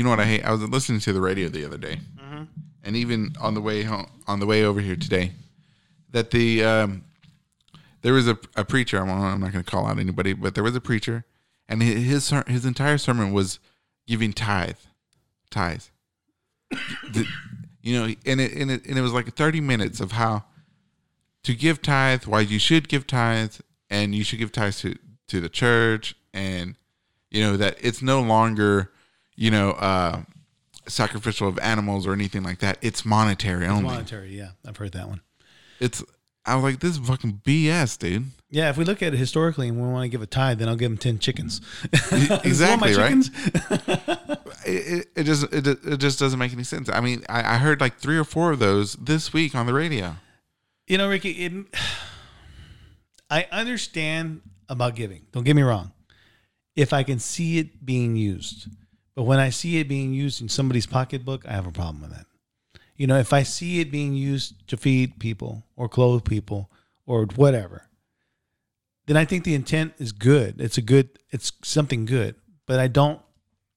you know what I hate? I was listening to the radio the other day, and even on the way home, on the way over here today, that the um, there was a, a preacher. I'm, I'm not going to call out anybody, but there was a preacher, and hi- his his entire sermon was giving tithe, tithes. The- you know, and it, and it and it was like 30 minutes of how to give tithe, why you should give tithe, and you should give tithe to to the church, and you know that it's no longer you know uh sacrificial of animals or anything like that. It's monetary only. Monetary, yeah, I've heard that one. It's I was like, this is fucking BS, dude. Yeah, if we look at it historically and we want to give a tithe, then I'll give them ten chickens. Exactly right. chickens? It, it, it just it, it just doesn't make any sense. I mean, I, I heard like three or four of those this week on the radio. You know, Ricky, it, I understand about giving. Don't get me wrong. If I can see it being used, but when I see it being used in somebody's pocketbook, I have a problem with that. You know, if I see it being used to feed people or clothe people or whatever, then I think the intent is good. It's a good, it's something good. But I don't,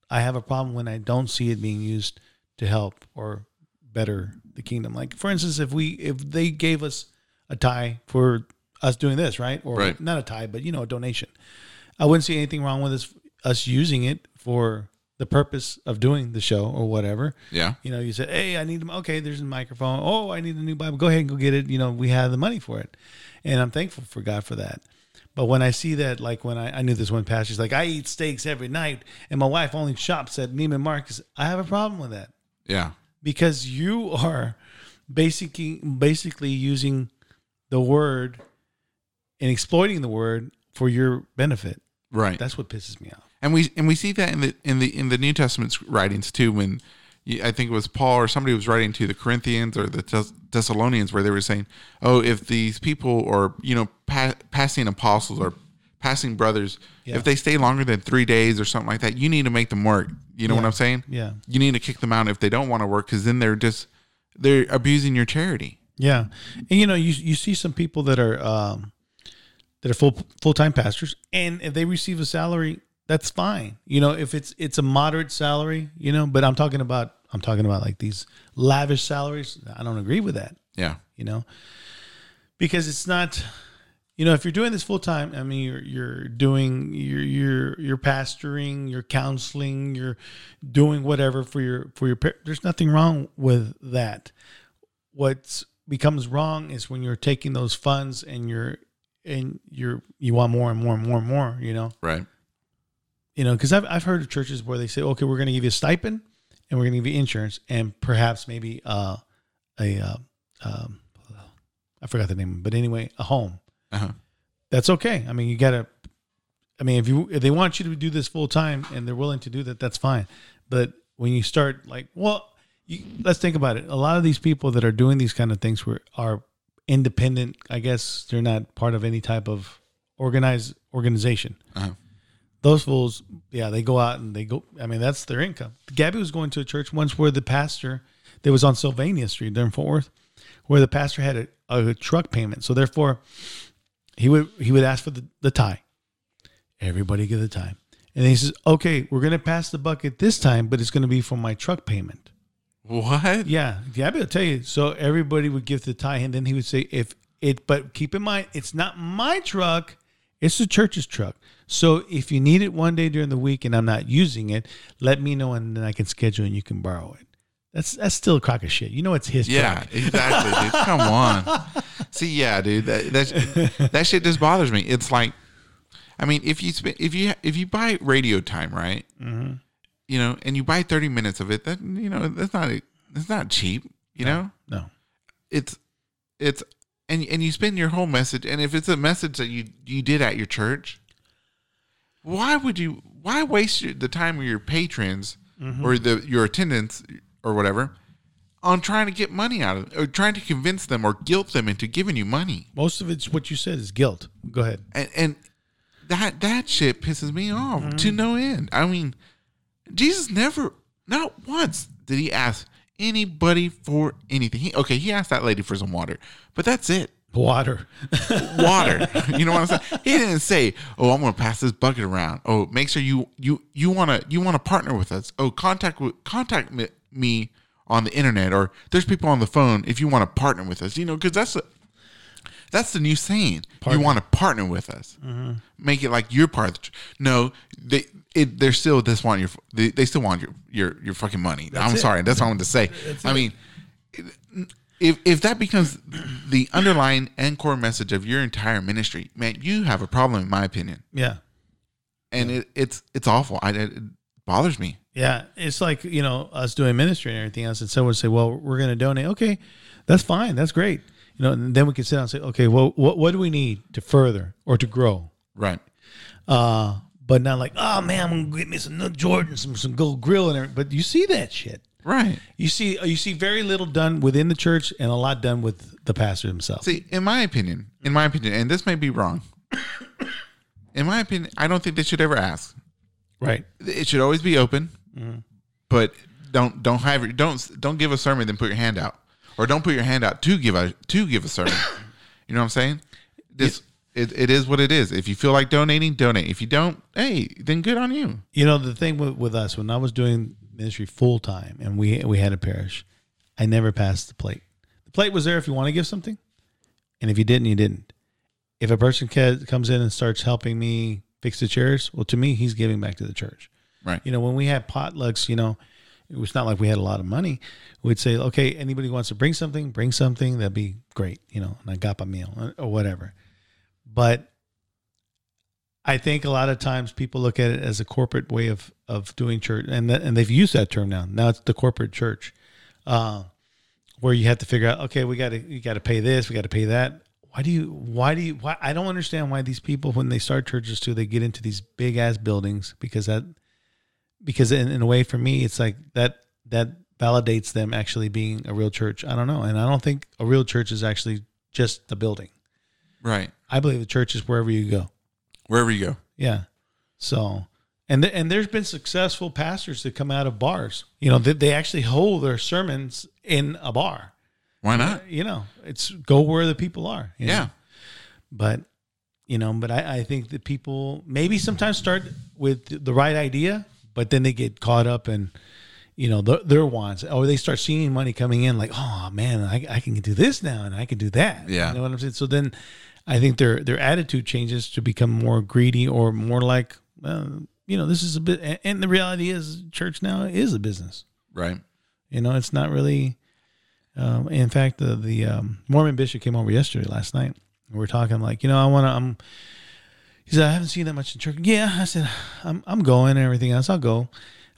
I have a problem when I don't see it being used to help or better the kingdom. Like, for instance, if we, if they gave us a tie for us doing this, right? Or Right. not a tie, but you know, a donation. I wouldn't see anything wrong with us, us using it for the purpose of doing the show or whatever. Yeah, You know, you said, "Hey, I need them." Okay, there's a microphone. Oh, I need a new Bible. Go ahead and go get it. You know, we have the money for it, and I'm thankful for God for that. But when I see that, like when I, I knew this one pastor, he's like, "I eat steaks every night, and my wife only shops at Neiman Marcus." I have a problem with that yeah, because you are basically basically using the word and exploiting the word for your benefit. right. That's what pisses me off. And we and we see that in the in the in the New Testament's writings too. When I think it was Paul or somebody was writing to the Corinthians or the Thessalonians, where they were saying, "Oh, if these people or you know pa- passing apostles or passing brothers, Yeah. if they stay longer than three days or something like that, you need to make them work. You know what I'm saying? Yeah. You need to kick them out if they don't want to work because then they're just they're abusing your charity. Yeah, and you know, you you see some people that are um, that are full full time pastors, and if they receive a salary, that's fine. You know, if it's it's a moderate salary, you know. But I'm talking about I'm talking about like these lavish salaries. I don't agree with that. Yeah, You know, because it's not. You know, if you're doing this full time, I mean, you're you're doing you're you're you're pastoring, you're counseling, you're doing whatever for your for your. There's nothing wrong with that what becomes wrong is when you're taking those funds and you're and you're you want more and more and more and more you know right. You know because I've, I've heard of churches where they say okay we're going to give you a stipend and we're going to give you insurance and perhaps maybe uh a uh, um, i forgot the name but anyway a home. Uh-huh. that's okay. I mean you gotta i mean if you if they want you to do this full time and they're willing to do that that's fine. But when you start like well you, let's think about it. A lot of these people that are doing these kind of things were are independent i guess they're not part of any type of organized organization. Uh-huh. Those fools yeah they go out and they go i mean that's their income. Gabby was going to a church once where the pastor that was on sylvania street there in fort worth where the pastor had a, a truck payment. So therefore he would he would ask for the, the tie everybody give the tie and he says okay we're going to pass the bucket this time but it's going to be for my truck payment. What? yeah gabby will tell you. So everybody would give the tie and then he would say if it but keep in mind it's not my truck it's the church's truck so if you need it one day during the week and i'm not using it let me know and then i can schedule and you can borrow it that's that's still a crock of shit you know it's his Yeah, truck exactly, dude. Come on. See, yeah, dude. That that that shit just bothers me. It's like, I mean, if you spend if you if you buy radio time, right? Mm-hmm. You know, and you buy thirty minutes of it, that you know, that's not that's not cheap. You know, no it's it's and and you spend your whole message, and if it's a message that you you did at your church, why would you why waste your, the time of your patrons Mm-hmm. or the your attendants or whatever on trying to get money out of or trying to convince them or guilt them into giving you money most of it's what you said is guilt go ahead and and that that shit pisses me off Mm-hmm. to no end i mean jesus never not once did he ask anybody for anything he, okay he asked that lady for some water but that's it Water. water. you know what I'm saying? He didn't say, "Oh, I'm going to pass this bucket around." Oh, make sure you you you want to you want to partner with us. Oh, contact with contact me, me on the internet or there's people on the phone if you want to partner with us. You know, because that's a that's the new saying. You want to partner with us. Mm-hmm. Make it like you're part of the. Tr- no, they it, they're still just want your they, they still want your your your fucking money. I'm it. sorry, that's what I wanted to say. I mean, if if that becomes the underlying and core message of your entire ministry, man, you have a problem, in my opinion, Yeah. and it, it's it's awful. I, it bothers me. Yeah, it's like you know us doing ministry and everything else, and someone say, "Well, we're going to donate." Okay, that's fine. That's great. You know, and then we can sit down and say, "Okay, well, what what do we need to further or to grow?" Right. Uh, but not like, "Oh man, I'm gonna get me some Jordan, some some gold grill and everything." But you see that shit. Right. You see, you see very little done within the church and a lot done with the pastor himself. See, in my opinion, in my opinion, and this may be wrong. in my opinion, I don't think they should ever ask. Right. It should always be open, but don't don't have don't don't give a sermon then put your hand out, or don't put your hand out to give a to give a sermon. you know what I'm saying? This it, it is what it is. If you feel like donating, donate. If you don't, hey, then good on you. You know the thing with, with us when I was doing ministry full time and we we had a parish, I never passed the plate. The plate was there if you want to give something, and if you didn't, you didn't. If a person ca- comes in and starts helping me fix the chairs, well, to me, he's giving back to the church. Right. You know, when we had potlucks, you know, it was not like we had a lot of money. We'd say, okay, anybody wants to bring something, bring something. That'd be great. You know, and I got a meal uh, or whatever. But I think a lot of times people look at it as a corporate way of of doing church, and and they've used that term now. Now it's the corporate church, uh, where you have to figure out, okay, we got to you got to pay this, we got to pay that. Why do you? Why do you? Why I don't understand why these people when they start churches too, they get into these big ass buildings because that because in, in a way for me it's like that that validates them actually being a real church. I don't know, and I don't think a real church is actually just the building. Right. I believe the church is wherever you go. Wherever you go. Yeah. So, and th- and there's been successful pastors that come out of bars. You know, they, they actually hold their sermons in a bar. Why not? You know, it's go where the people are. you know. Yeah. But you know, but I, I think that people maybe sometimes start with the right idea, but then they get caught up in you know the, their wants, or they start seeing money coming in, like, oh man, I, I can do this now, and I can do that. Yeah. you know what I'm saying. So then, I think their their attitude changes to become more greedy or more like, well, you know, this is a bit. and- the reality is, church now is a business. Right. You know, it's not really. Um, in fact, the the um, Mormon bishop came over yesterday, last night. And we are talking like, you know, I want to. I'm. He said, I haven't seen that much in church. Yeah, I said, I'm I'm going and everything else. I'll go.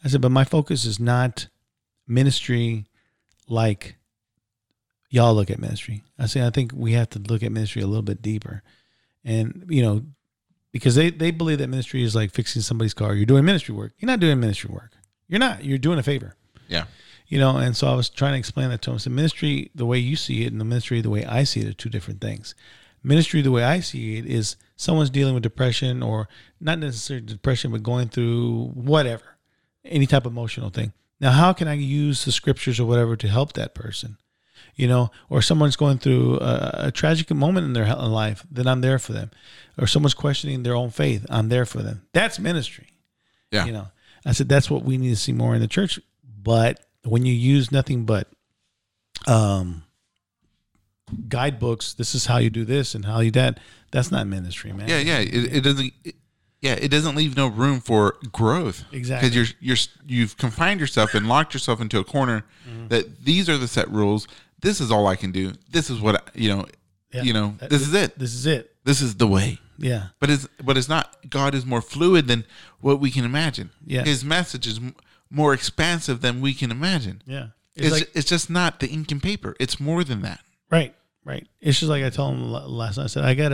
I said, but my focus is not ministry like y'all look at ministry. I say, I think we have to look at ministry a little bit deeper, and you know, because they they believe that ministry is like fixing somebody's car. You're doing ministry work. You're not doing ministry work. You're not. You're doing a favor Yeah. you know and so i was trying to explain that to him so ministry the way you see it and the ministry the way i see it are two different things ministry the way i see it is someone's dealing with depression or not necessarily depression but going through whatever any type of emotional thing. Now how can i use the scriptures or whatever to help that person? You know or someone's going through a, a tragic moment in their life then i'm there for them. Or someone's questioning their own faith i'm there for them. That's ministry. Yeah. you know i said that's what we need to see more in the church but when you use nothing but um guidebooks this is how you do this and how you that that's not ministry man Yeah, yeah. It, it doesn't. It, yeah, it doesn't leave no room for growth. Exactly. Because you're you're you've confined yourself and locked yourself into a corner. Mm-hmm. That these are the set rules. This is all I can do. This is what I, you know. Yeah. You know. That- This is it. this is it This is the way. yeah But it's but it's not. God is more fluid than what we can imagine. Yeah. His message is more expansive than we can imagine. yeah It's it's like it's just not the ink and paper. It's more than that. Right, right. It's just like I told him last night. I said I got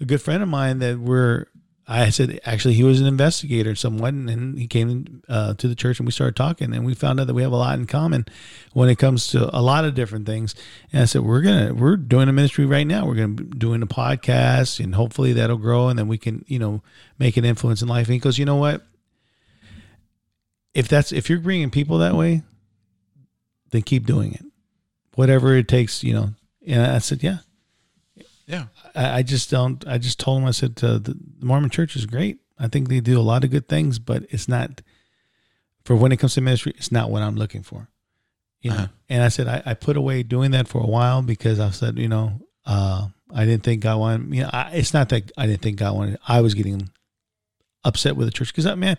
a, good friend of mine that we're. I said actually he was an investigator somewhat, and, and he came uh, to the church and we started talking, and we found out that we have a lot in common when it comes to a lot of different things. And I said we're gonna we're doing a ministry right now. We're gonna be doing a podcast, and hopefully that'll grow, and then we can you know make an influence in life. And he goes, you know what? If that's if you're bringing people that way, then keep doing it whatever it takes, you know. And I said, yeah. Yeah. I, I just don't. I just told him. I said uh, the Mormon Church is great. I think they do a lot of good things, but it's not for when it comes to ministry. It's not what I'm looking for. You know. Uh-huh. And I said I, I put away doing that for a while because I said you know uh, I didn't think God wanted. You know, I, it's not that I didn't think God wanted. I was getting upset with the church because man,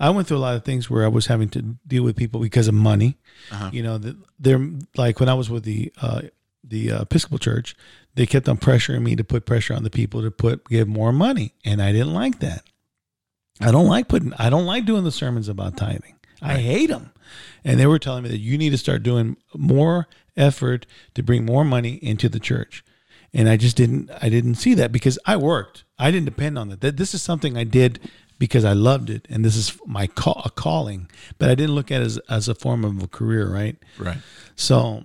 I went through a lot of things where I was having to deal with people because of money. Uh-huh. You know, they're like when I was with the uh, the uh, Episcopal Church, they kept on pressuring me to put pressure on the people to put give more money, and I didn't like that. I don't like putting. I don't like doing the sermons about tithing. I hate them, and they were telling me that you need to start doing more effort to bring more money into the church, and I just didn't. I didn't see that because I worked. I didn't depend on it. That this is something I did because I loved it, and this is my call, a calling. But I didn't look at it as as a form of a career, right? Right. So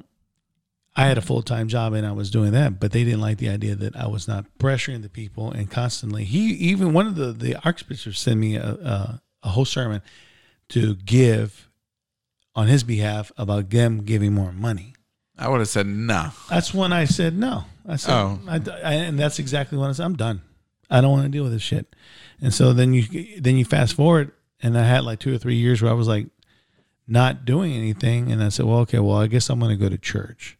I had a full time job and I was doing that, but they didn't like the idea that I was not pressuring the people and constantly. He even one of the the archbishops sent me a, a, a whole sermon to give on his behalf about them giving more money. I would have said no. That's when I said no. I said, Oh. I, I- and that's exactly what I said. I'm done. I don't want to deal with this shit. And so then you then you fast forward, and I had like two or three years where I was like not doing anything, and I said, well, okay, well, I guess I'm going to go to church.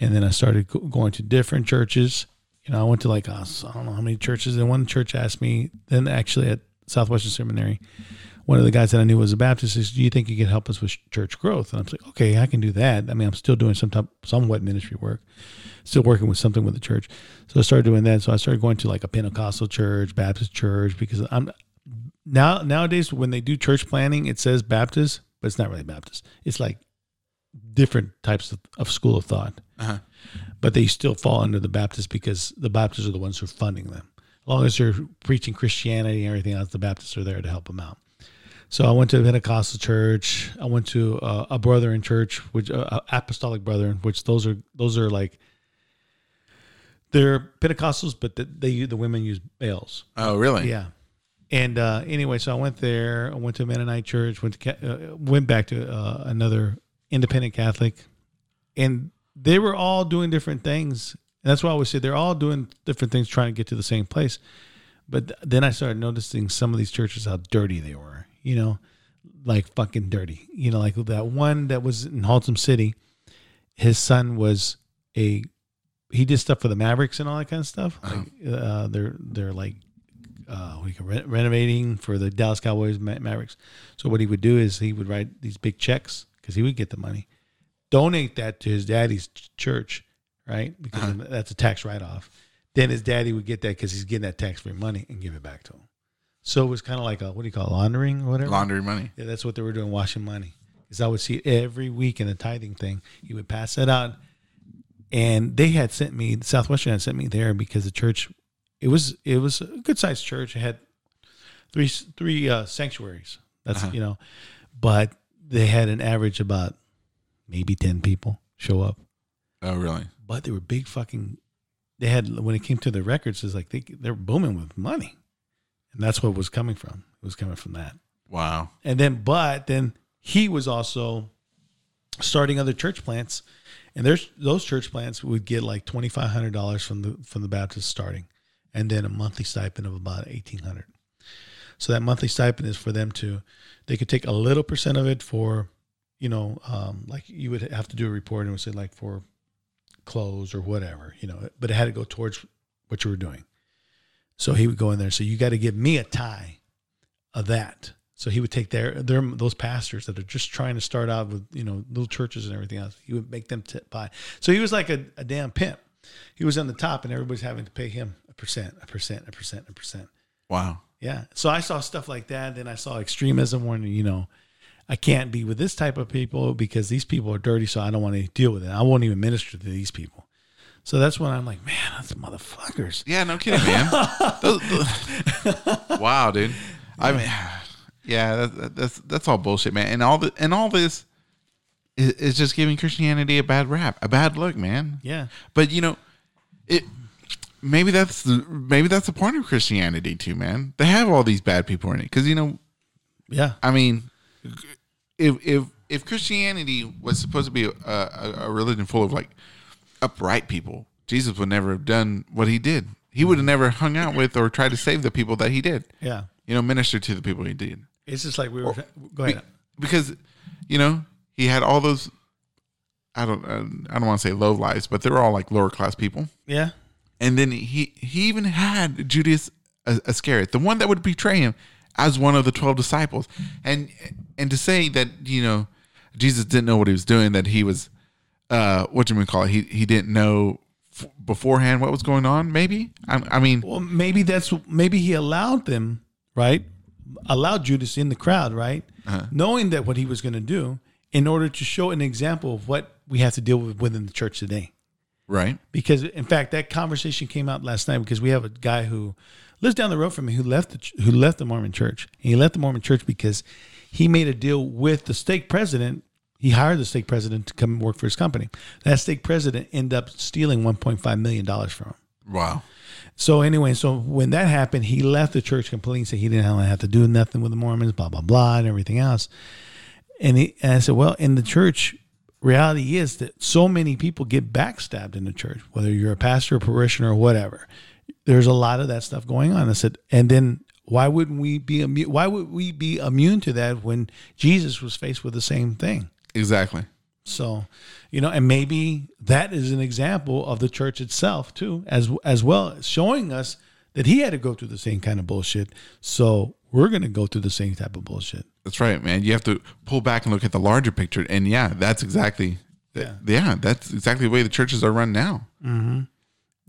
And then I started go- going to different churches. You know, I went to like I don't know how many churches, and one church asked me. Then actually at Southwestern Seminary, one of the guys that I knew was a Baptist says, "Do you think you can help us with church growth?" And I'm like, "Okay, I can do that." I mean, I'm still doing some type, somewhat ministry work, still working with something with the church. So I started doing that. So I started going to like a Pentecostal church, Baptist church, because I'm now nowadays when they do church planting, it says Baptist, but it's not really Baptist. It's like different types of, of school of thought, Uh-huh. but they still fall under the Baptist because the Baptists are the ones who are funding them. As long as they're preaching Christianity and everything else, the Baptists are there to help them out. So I went to a Pentecostal church. I went to a, a Brethren church, which uh, Apostolic Brethren, which those are those are like they're Pentecostals, but the, they the women use bales. Oh, really? Yeah. And uh, anyway, so I went there. I went to a Mennonite church. Went to uh, went back to uh, another independent Catholic, and they were all doing different things. And that's why I always say they're all doing different things, trying to get to the same place. But th- then I started noticing some of these churches how dirty they were. You know, like fucking dirty. You know, like that one that was in Haltom City. His son was a he did stuff for the Mavericks and all that kind of stuff. Like uh, they're they're like uh, we can re- renovating for the Dallas Cowboys Ma- Mavericks. So what he would do is he would write these big checks because he would get the money, donate that to his daddy's ch- church, right? Because that's a tax write off. Then his daddy would get that because he's getting that tax free money and give it back to him. So it was kind of like a what do you call it, laundering or whatever. Laundry money. Yeah, that's what they were doing, washing money. Because I would see every week in the tithing thing. He would pass that out, and they had sent me Southwestern had sent me there because the church, it was it was a good sized church. It had three three uh, sanctuaries. That's Uh-huh. you know, but they had an average about maybe ten people show up. Oh, really? But they were big fucking. They had when it came to the records, it's like they they're booming with money, and that's what it was coming from. It was coming from that. Wow. And then, but then he was also starting other church plants, and there's those church plants would get like twenty five hundred dollars from the from the Baptist starting, and then a monthly stipend of about eighteen hundred. So that monthly stipend is for them to, they could take a little percent of it for, you know, um, like you would have to do a report and would say like for clothes or whatever, you know, but it had to go towards what you were doing. So he would go in there. So you got to give me a tie of that. So he would take their their those pastors that are just trying to start out with you know little churches and everything else. He would make them tip pie. So he was like a, a damn pimp. He was on the top, and everybody's having to pay him a percent, a percent, a percent, a percent. Wow. Yeah. So I saw stuff like that. Then I saw extremism when you know I can't be with this type of people because these people are dirty. So I don't want to deal with it. I won't even minister to these people. So that's when I'm like, man, that's motherfuckers. Yeah, no kidding, man. Those- those- wow, dude. I mean, yeah, that, that, that's that's all bullshit, man. And all the and all this is, is just giving Christianity a bad rap, a bad look, man. Yeah. But you know, it maybe that's the maybe that's the point of Christianity too, man. They have all these bad people in it because you know, Yeah. I mean, if if if Christianity was supposed to be a, a, a religion full of like upright people, Jesus would never have done what he did. He would have never hung out with or tried to save the people that he did. Yeah. You know, minister to the people he did. It's just like we were. Go ahead. because you know he had all those i don't i don't want to say low lives but they were all like lower class people Yeah. And then he he even had judas iscariot the one that would betray him as one of the 12 disciples and and to say that you know jesus didn't know what he was doing that he was uh what do we call it he he didn't know f- beforehand what was going on maybe i, I mean Well, maybe that's maybe he allowed them, right? Allowed Judas in the crowd, right? Knowing that what he was going to do in order to show an example of what we have to deal with within the church today. Right Because in fact, that conversation came out last night because we have a guy who lives down the road from me who left the who left the Mormon church. And he left the Mormon church because he made a deal with the stake president. He hired the stake president to come work for his company. That stake president ended up stealing 1.5 million dollars from him. wow So anyway, so when that happened, he left the church completely. Said he didn't have to do nothing with the Mormons, blah blah blah, and everything else. And, he, and I said, well, in the church, reality is that so many people get backstabbed in the church, whether you're a pastor, a parishioner, or whatever. There's a lot of that stuff going on. I said, and then why wouldn't we be immune? Why would we be immune to that when Jesus was faced with the same thing? exactly So, you know, and maybe that is an example of the church itself too, as as well, showing us that he had to go through the same kind of bullshit. So we're going to go through the same type of bullshit. That's right, man. You have to pull back and look at the larger picture, and yeah, that's exactly, yeah, yeah that's exactly the way the churches are run now. Mm-hmm.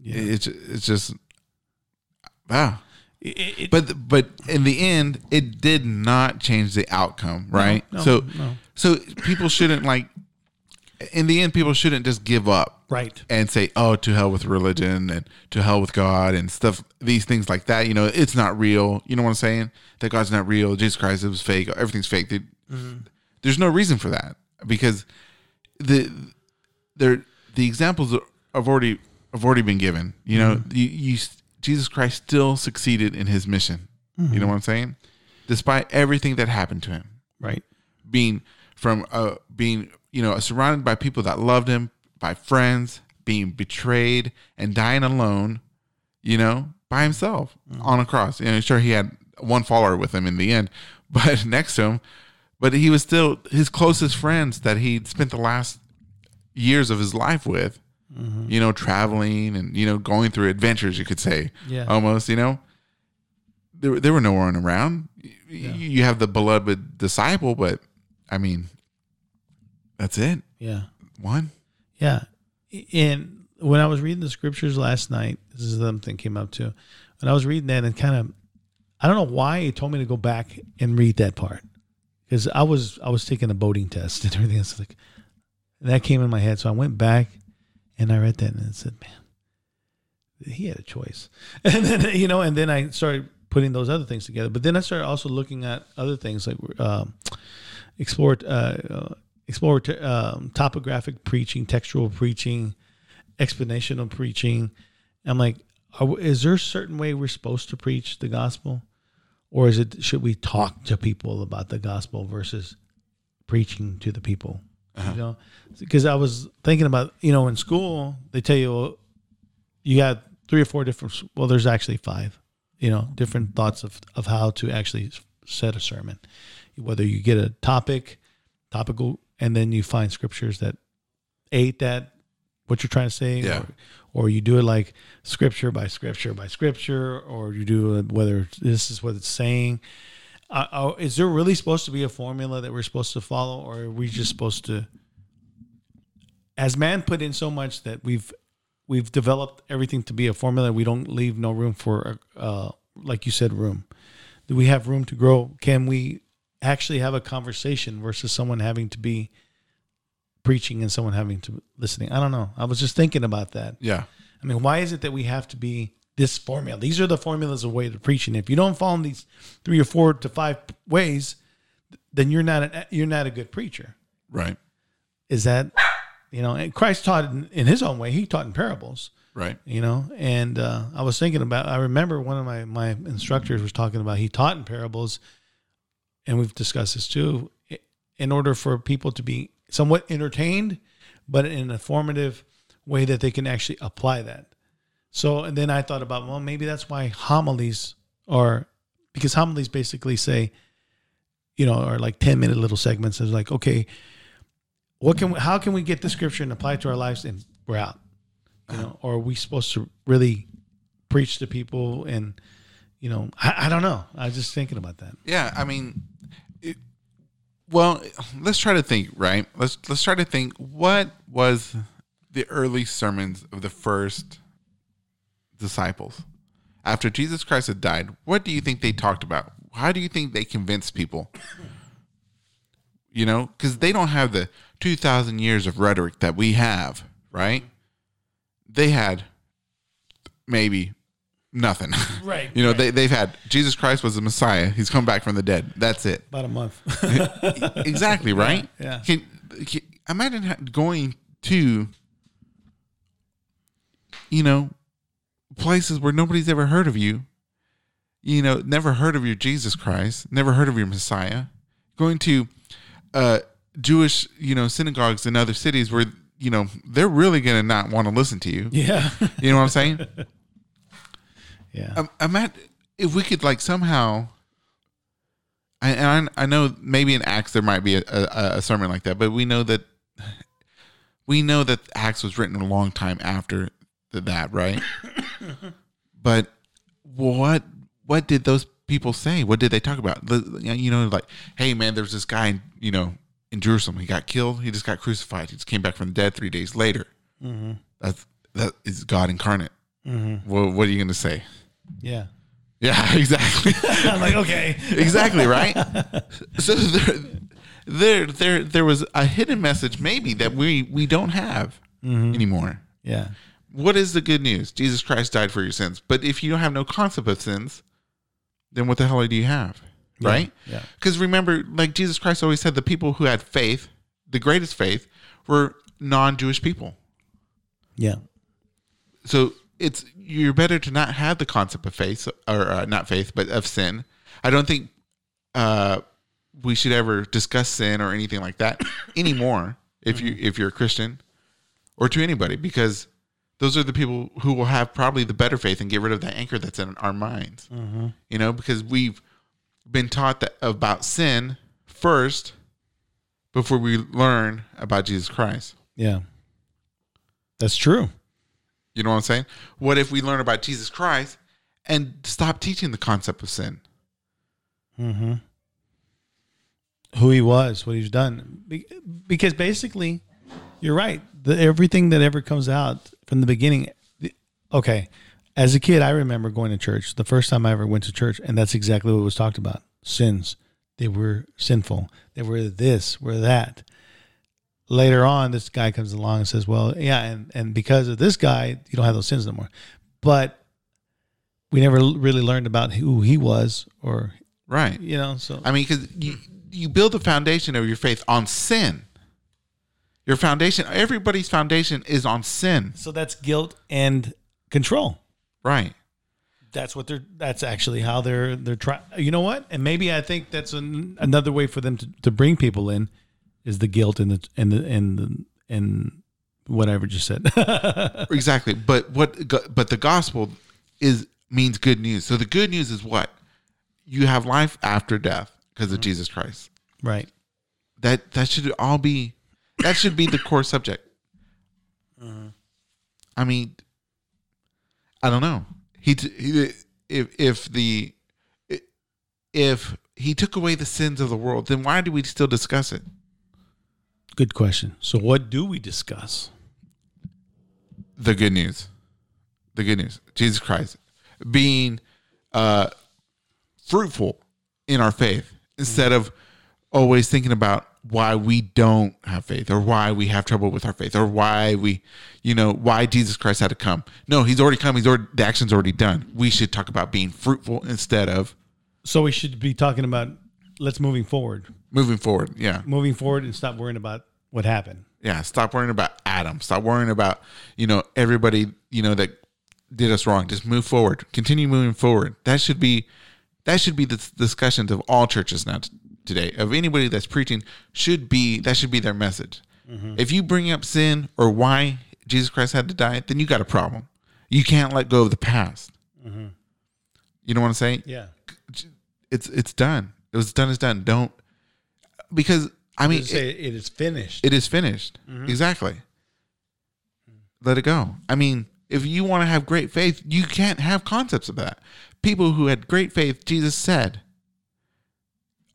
It's it's just, wow. It, it, But but in the end, it did not change the outcome, right? no, so no. so people shouldn't like. In the end, people shouldn't just give up right. and say, "Oh, to hell with religion and to hell with God and stuff." These things like that, you know, it's not real. You know what I'm saying? That God's not real. Jesus Christ, it was fake. Everything's fake. They- There's no reason for that because the there the examples have already have already been given. You know, you, you Jesus Christ still succeeded in his mission. You know what I'm saying? Despite everything that happened to him Right. being from uh being you know surrounded by people that loved him by friends being betrayed and dying alone you know by himself on a cross you know sure he had one follower with him in the end but next to him but he was still his closest friends that he spent the last years of his life with you know traveling and you know going through adventures you could say Yeah. almost you know there, there were no one around you, you have the beloved disciple but i mean that's it Yeah. one Yeah. And when I was reading the scriptures last night, this is something came up too. When I was reading that and kind of, I don't know why it told me to go back and read that part because I was I was taking a boating test and everything else like that came in my head. So I went back and I read that and it said, man, he had a choice. And then you know, and then I started putting those other things together. But then I started also looking at other things like um, explore uh, uh, explore um, topographic preaching, textual preaching, explanational preaching. I'm like, are, is there a certain way we're supposed to preach the gospel, or is it should we talk to people about the gospel versus preaching to the people? You uh-huh. know, because I was thinking about you know in school they tell you well, you got three or four different. Well, there's actually five. You know, different thoughts of of how to actually set a sermon. Whether you get a topic, topical, and then you find scriptures that aid that what you're trying to say, Yeah. or, or you do it like scripture by scripture by scripture, or you do it whether this is what it's saying. Uh, uh, is there really supposed to be a formula that we're supposed to follow, or are we just supposed to, as man put in so much that we've we've developed everything to be a formula, we don't leave no room for, uh, like you said, room. Do we have room to grow? Can we actually have a conversation versus someone having to be preaching and someone having to listening? I don't know. I was just thinking about that. yeah I mean, why is it that we have to be this formula? These are the formulas of way to preaching. If you don't follow these three or four to five ways, then you're not a, you're not a good preacher. right Is that you know? And Christ taught in, in his own way. He taught in parables. right You know, and uh, I was thinking about. I remember one of my my instructors was talking about he taught in parables, and we've discussed this too. In order for people to be somewhat entertained, but in a formative way that they can actually apply that. So, and then I thought about, well, maybe that's why homilies are, because homilies basically say, you know, are like 10 minute little segments. It's like, okay, what can, we, how can we get the scripture and apply it to our lives and we're out, you know, or are we supposed to really preach to people and, you know, I, I don't know. I was just thinking about that. Yeah, I mean, it, well, let's try to think. Right? Let's let's try to think. What was the early sermons of the first disciples after Jesus Christ had died? What do you think they talked about? How do you think they convinced people? You know, because they don't have the two thousand years of rhetoric that we have, right? They had maybe nothing. Right, you know, right. they, they've had Jesus Christ was the Messiah. He's come back from the dead. That's it. About a month. exactly, right? yeah. Can, can, imagine going to, you know, places where nobody's ever heard of you. You know, never heard of your Jesus Christ, never heard of your Messiah. Going to uh, Jewish, you know, synagogues in other cities where, you know, they're really going to not want to listen to you. yeah. You know what I'm saying? yeah. Um, imagine if we could like somehow. I, and I, I know maybe in Acts there might be a, a, a sermon like that, but we know that we know that Acts was written a long time after th- that, right? but what what did those people say? What did they talk about? The- You know, like, hey man, there's this guy, in, you know, in Jerusalem. He got killed. He just got crucified. He just came back from the dead three days later. That's that is God incarnate. Well, what are you going to say? Yeah. Yeah, exactly. I'm like, okay. exactly, right? So there, there there there was a hidden message maybe that we we don't have mm-hmm. anymore. Yeah. What is the good news? Jesus Christ died for your sins. But if you don't have no concept of sins, then what the hell do you have? Right? yeah. Because remember, like Jesus Christ always said, the people who had faith, the greatest faith, were non-Jewish people. Yeah. so it's you're better to not have the concept of faith or uh, not faith but of sin i don't think uh we should ever discuss sin or anything like that anymore if you if you're a christian or to anybody because those are the people who will have probably the better faith and get rid of the anchor that's in our minds you know because we've been taught that about sin first before we learn about jesus christ Yeah. That's true. You know what I'm saying? What if we learn about Jesus Christ and stop teaching the concept of sin? Mm-hmm. Who he was, what he's done. Because basically, you're right. The, everything that ever comes out from the beginning. the- Okay. As a kid, I remember going to church the first time I ever went to church, and that's exactly what was talked about sins. They were sinful. They were this, were that. Later on, this guy comes along and says, Well, yeah, and, and because of this guy, you don't have those sins no more. But we never really learned about who he was or, Right. you know, so. I mean, because you, you build the foundation of your faith on sin. Your foundation, everybody's foundation is on sin. So that's guilt and control. Right. That's what they're. That's actually how they're they're trying. You know what? And maybe I think that's an, another way for them to, to bring people in is the guilt and the and the and the, and whatever just said. Exactly. But what but the gospel is means good news. So the good news is what? You have life after death because of mm-hmm. Jesus Christ. right. that that should all be that should be the core subject mm-hmm. i mean i don't know he, t- he if if the if he took away the sins of the world then why do we still discuss it Good question. So what do we discuss? the good news. The good news. Jesus christ being uh fruitful in our faith instead of always thinking about why we don't have faith or why we have trouble with our faith or why we you know why jesus christ had to come. No he's already come. He's already the action's already done. We should talk about being fruitful instead of So we should be talking about let's moving forward, moving forward yeah moving forward, and stop worrying about what happened. yeah stop worrying about adam stop worrying about you know everybody you know that did us wrong just move forward continue moving forward that should be that should be the discussions of all churches now t- today of anybody that's preaching should be that should be their message mm-hmm. if you bring up sin or why Jesus Christ had to die, then you got a problem. You can't let go of the past. Mm-hmm. You know what I'm saying? Yeah. It's it's done. It was done. Is done. Don't because I mean say it is finished. it is finished. Mm-hmm. Exactly. Let it go. I mean, if you want to have great faith, you can't have concepts of that. People who had great faith, Jesus said,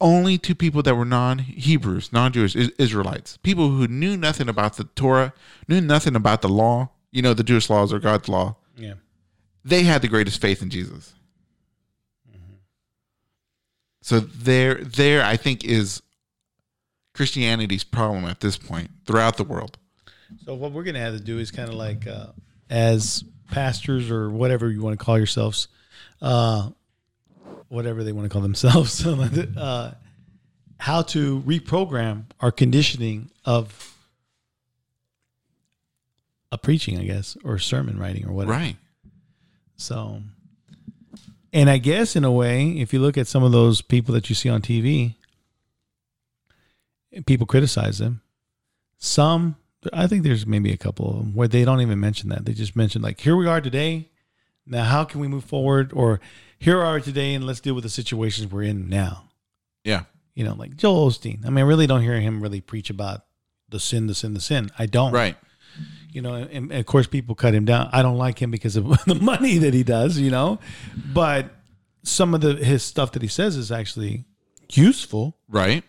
only to people that were non Hebrews, non Jewish Israelites, people who knew nothing about the Torah, knew nothing about the law, you know, the Jewish laws or God's law, yeah. they had the greatest faith in Jesus. So there, there, I think is Christianity's problem at this point throughout the world. So what we're gonna have to do is kind of like uh, as pastors or whatever you want to call yourselves, uh, whatever they want to call themselves, uh, how to reprogram our conditioning of a preaching, I guess, or sermon writing or whatever. Right. So, and I guess in a way, if you look at some of those people that you see on TV, people criticize them. Some, I think there's maybe a couple of them where they don't even mention that. They just mention like, "Here we are today. Now, how can we move forward?" Or, "Here we are today, and let's deal with the situations we're in now." Yeah. You know, like Joel Osteen. I mean, I really don't hear him really preach about the sin, the sin, the sin. I don't. Right. You know, and, and of course, people cut him down. I don't like him because of the money that he does. You know, but some of the his stuff that he says is actually useful. Right.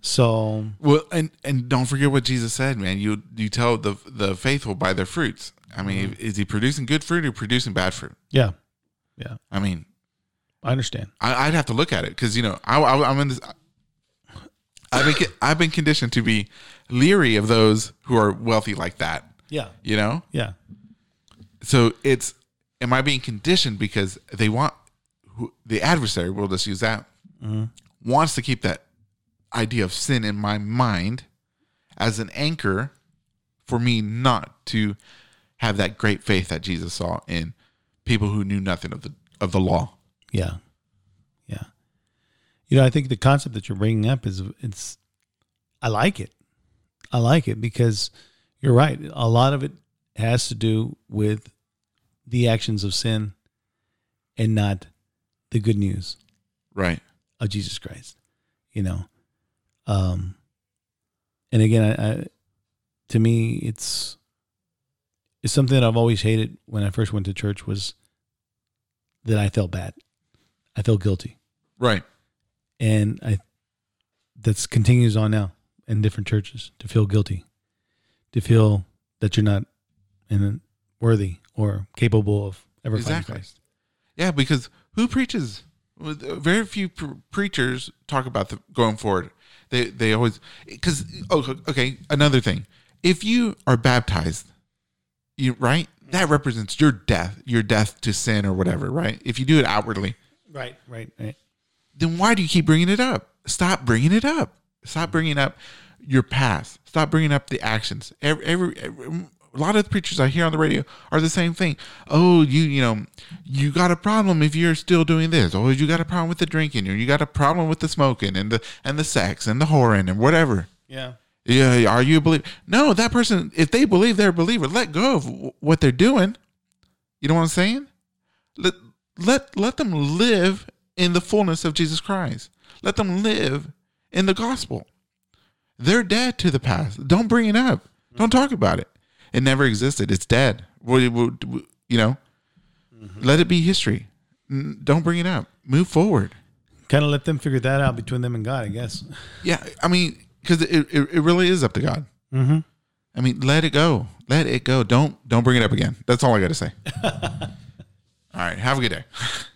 So Well, and and don't forget what Jesus said, man. You you tell the the faithful by their fruits. I mean, mm-hmm. is he producing good fruit or producing bad fruit? yeah, yeah, I mean, I understand. I, I'd have to look at it because you know I, I I'm in this. I've been I've been conditioned to be leery of those who are wealthy like that. Yeah, You know, yeah, so it's am I being conditioned because they want who, the adversary? We'll just use that mm-hmm. wants to keep that idea of sin in my mind as an anchor for me not to have that great faith that Jesus saw in people who knew nothing of the of the law. yeah, yeah. You know, I think the concept that you're bringing up is it's. I like it. I like it because you're right. A lot of it has to do with the actions of sin, and not the good news. Right. of Jesus Christ. You know, um, and again, I, I, to me, it's it's something that I've always hated when I first went to church was that I felt bad, I felt guilty, Right. and I that's continues on now in different churches to feel guilty, to feel that you're not and worthy or capable of ever finding Exactly. Christ. Yeah, because who preaches? Well, uh, Very few pre- preachers talk about the going forward. They they always because oh, okay. Another thing, if you are baptized, you right that represents your death, your death to sin or whatever. Right. If you do it outwardly, Right, right, right. then why do you keep bringing it up? Stop bringing it up. Stop bringing up your past. Stop bringing up the actions. Every, every, every- a lot of the preachers I hear on the radio are the same thing. Oh, you you know, you got a problem if you're still doing this. Oh, you got a problem with the drinking, or you got a problem with the smoking and the and the sex and the whoring and whatever. Yeah, Yeah, are you a believer? No, that person, if they believe they're a believer, let go of what they're doing. You know what I'm saying? Let let let them live in the fullness of Jesus Christ. Let them live in the gospel. They're dead to the past. Don't bring it up. Don't talk about it. It never existed. It's dead. We- we- we- You know, let it be history. N- Don't bring it up. Move forward. kind of let them figure that out between them and God, I guess. Yeah, I mean, because it, it it really is up to God. Mm-hmm. I mean, let it go. Let it go. Don't don't bring it up again. That's all I got to say. all right. Have a good day.